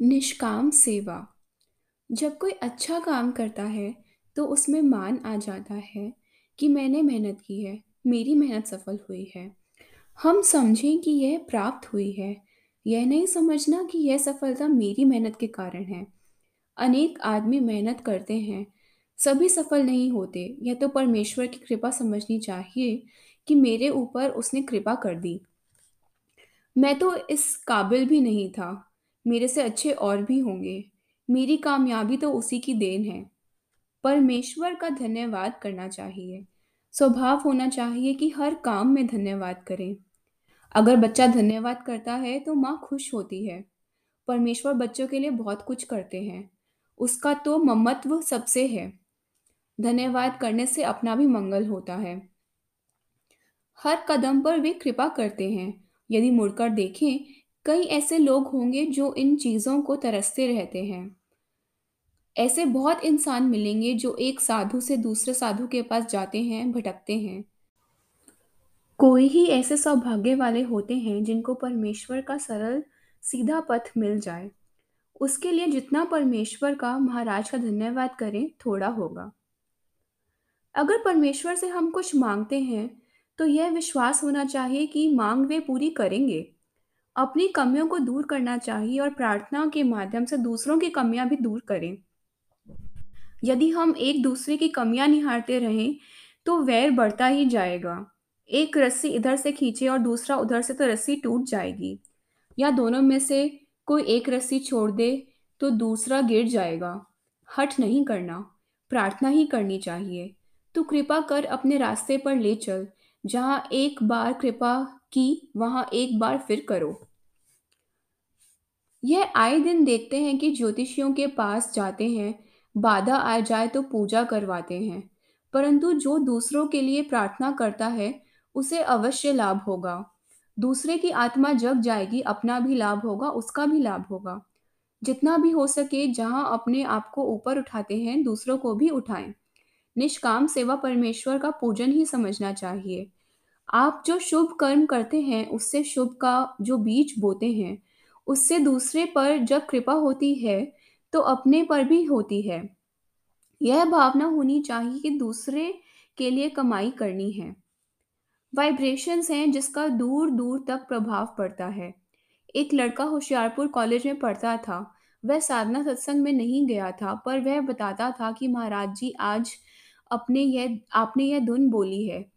निष्काम सेवा। जब कोई अच्छा काम करता है तो उसमें मान आ जाता है कि मैंने मेहनत की है, मेरी मेहनत सफल हुई है। हम समझें कि यह प्राप्त हुई है। यह नहीं समझना कि यह सफलता मेरी मेहनत के कारण है। अनेक आदमी मेहनत करते हैं, सभी सफल नहीं होते। यह तो परमेश्वर की कृपा समझनी चाहिए कि मेरे ऊपर उसने कृपा कर दी। मैं तो इस काबिल भी नहीं था। मेरे से अच्छे और भी होंगे। मेरी कामयाबी तो उसी की देन है। परमेश्वर का धन्यवाद करना चाहिए। स्वभाव होना चाहिए कि हर काम में धन्यवाद करें। अगर बच्चा धन्यवाद करता है तो माँ खुश होती है। परमेश्वर बच्चों के लिए बहुत कुछ करते हैं। उसका तो ममत्व सबसे है। धन्यवाद करने से अपना भी मंगल होता है। हर कदम पर वे कृपा करते हैं। यदि मुड़कर देखें कई ऐसे लोग होंगे जो इन चीज़ों को तरसते रहते हैं। ऐसे बहुत इंसान मिलेंगे जो एक साधु से दूसरे साधु के पास जाते हैं, भटकते हैं। कोई ही ऐसे सौभाग्य वाले होते हैं जिनको परमेश्वर का सरल, सीधा पथ मिल जाए। उसके लिए जितना परमेश्वर का महाराज का धन्यवाद करें, थोड़ा होगा। अगर परमेश्वर से हम कुछ मांगते हैं तो यह विश्वास होना चाहिए कि मांग वे पूरी करेंगे। अपनी कमियों को दूर करना चाहिए और प्रार्थना के माध्यम से दूसरों की कमियाँ भी दूर करें। यदि हम एक दूसरे की कमियाँ निहारते रहें तो वैर बढ़ता ही जाएगा। एक रस्सी इधर से खींचे और दूसरा उधर से तो रस्सी टूट जाएगी। या दोनों में से कोई एक रस्सी छोड़ दे तो दूसरा गिर जाएगा। हट नहीं करना, प्रार्थना ही करनी चाहिए। तू कृपा कर अपने रास्ते पर ले चल, जहाँ एक बार कृपा की वहाँ एक बार फिर करो। यह आए दिन देखते हैं कि ज्योतिषियों के पास जाते हैं, बाधा आ जाए तो पूजा करवाते हैं, परंतु जो दूसरों के लिए प्रार्थना करता है, उसे अवश्य लाभ होगा। दूसरे की आत्मा जग जाएगी, अपना भी लाभ होगा, उसका भी लाभ होगा। जितना भी हो सके जहाँ अपने आप को ऊपर उठाते हैं, दूसरों को भी उठाएँ। निष्काम सेवा परमेश्वर का पूजन ही समझना चाहिए। आप जो शुभ कर्म करते हैं, उससे शुभ का जो बीज बोते हैं, उससे दूसरे पर जब कृपा होती है तो अपने पर भी होती है। यह भावना होनी चाहिए कि दूसरे के लिए कमाई करनी है। वाइब्रेशंस हैं जिसका दूर दूर तक प्रभाव पड़ता है। एक लड़का होशियारपुर कॉलेज में पढ़ता था। वह साधना सत्संग में नहीं गया था, पर वह बताता था कि महाराज जी आज अपने यह, आपने यह धुन बोली है।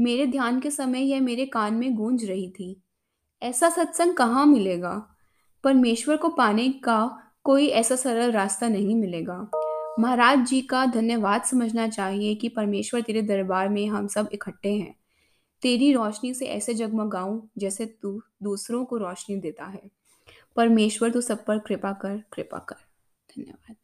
मेरे ध्यान के समय यह मेरे कान में गूंज रही थी। ऐसा सत्संग कहाँ मिलेगा? परमेश्वर को पाने का कोई ऐसा सरल रास्ता नहीं मिलेगा। महाराज जी का धन्यवाद समझना चाहिए कि परमेश्वर तेरे दरबार में हम सब इकट्ठे हैं। तेरी रोशनी से ऐसे जगमगाऊं जैसे तू दूसरों को रोशनी देता है। परमेश्वर, तू सब पर कृपा कर कृपा कर। धन्यवाद।